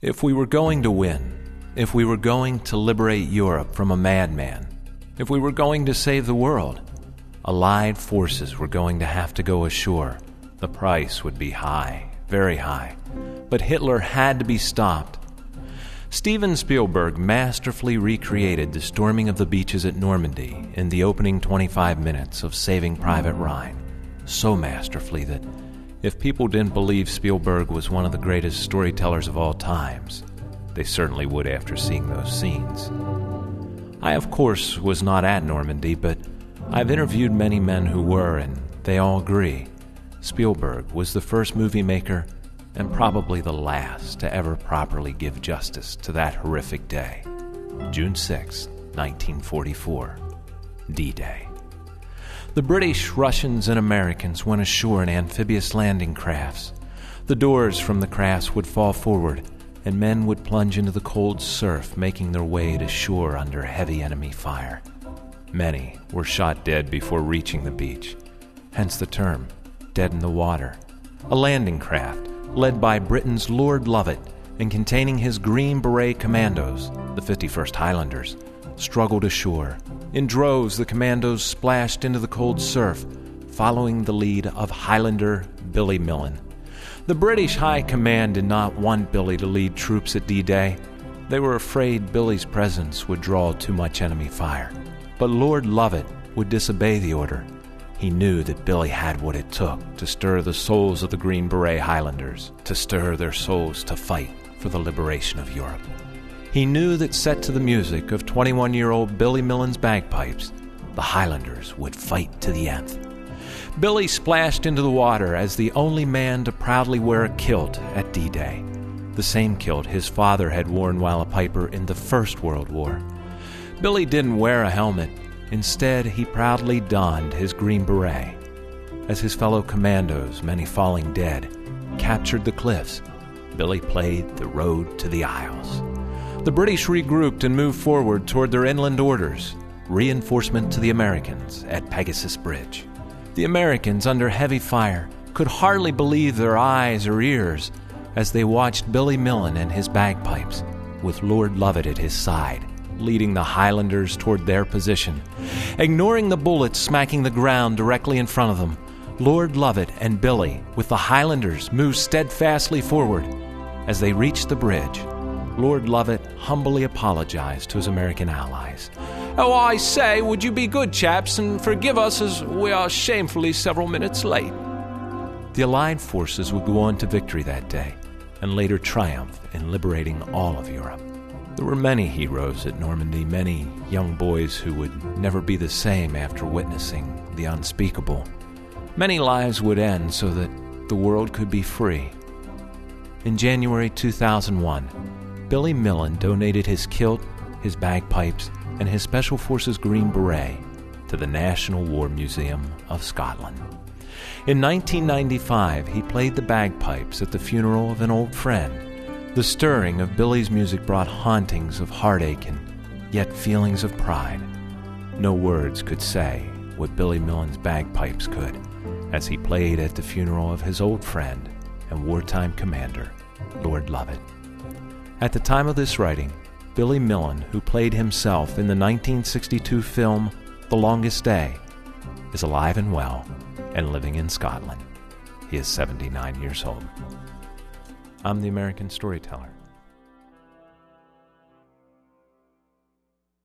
If we were going to win, if we were going to liberate Europe from a madman, if we were going to save the world, Allied forces were going to have to go ashore. The price would be high, very high. But Hitler had to be stopped. Steven Spielberg masterfully recreated the storming of the beaches at Normandy in the opening 25 minutes of Saving Private Ryan. So masterfully that if people didn't believe Spielberg was one of the greatest storytellers of all times, they certainly would after seeing those scenes. I, of course, was not at Normandy, but I've interviewed many men who were, and they all agree. Spielberg was the first movie maker and probably the last to ever properly give justice to that horrific day. June 6, 1944, D Day. The British, Russians, and Americans went ashore in amphibious landing crafts. The doors from the crafts would fall forward, and men would plunge into the cold surf, making their way to shore under heavy enemy fire. Many were shot dead before reaching the beach, hence the term dead in the water. A landing craft led by Britain's Lord Lovat and containing his Green Beret commandos, the 51st Highlanders, struggled ashore. In droves, the commandos splashed into the cold surf, following the lead of Highlander Billy Millin. The British High Command did not want Billy to lead troops at D Day. They were afraid Billy's presence would draw too much enemy fire. But Lord Lovat would disobey the order. He knew that Billy had what it took to stir the souls of the Green Beret Highlanders, to stir their souls to fight for the liberation of Europe. He knew that set to the music of 21 year old Billy Millin's bagpipes, the Highlanders would fight to the nth. Billy splashed into the water as the only man to proudly wear a kilt at D Day, the same kilt his father had worn while a piper in the First World War. Billy didn't wear a helmet. Instead, he proudly donned his green beret. As his fellow commandos, many falling dead, captured the cliffs, Billy played the road to the Isles. The British regrouped and moved forward toward their inland orders, reinforcement to the Americans at Pegasus Bridge. The Americans, under heavy fire, could hardly believe their eyes or ears as they watched Billy Millin and his bagpipes, with Lord Lovat at his side, leading the Highlanders toward their position. Ignoring the bullets smacking the ground directly in front of them, Lord Lovat and Billy, with the Highlanders, moved steadfastly forward. As they reached the bridge, Lord Lovat humbly apologized to his American allies. Oh, I say, would you be good chaps and forgive us as we are shamefully several minutes late? The Allied forces would go on to victory that day and later triumph in liberating all of Europe. There were many heroes at Normandy, many young boys who would never be the same after witnessing the unspeakable. Many lives would end so that the world could be free. In January 2001, Billy Millin donated his kilt, his bagpipes, and his Special Forces Green Beret to the National War Museum of Scotland. In 1995, he played the bagpipes at the funeral of an old friend the stirring of Billy's music brought hauntings of heartache and yet feelings of pride. No words could say what Billy Millin's bagpipes could as he played at the funeral of his old friend and wartime commander, Lord Lovat. At the time of this writing, Billy Millin, who played himself in the 1962 film The Longest Day, is alive and well and living in Scotland. He is 79 years old. I'm the American Storyteller.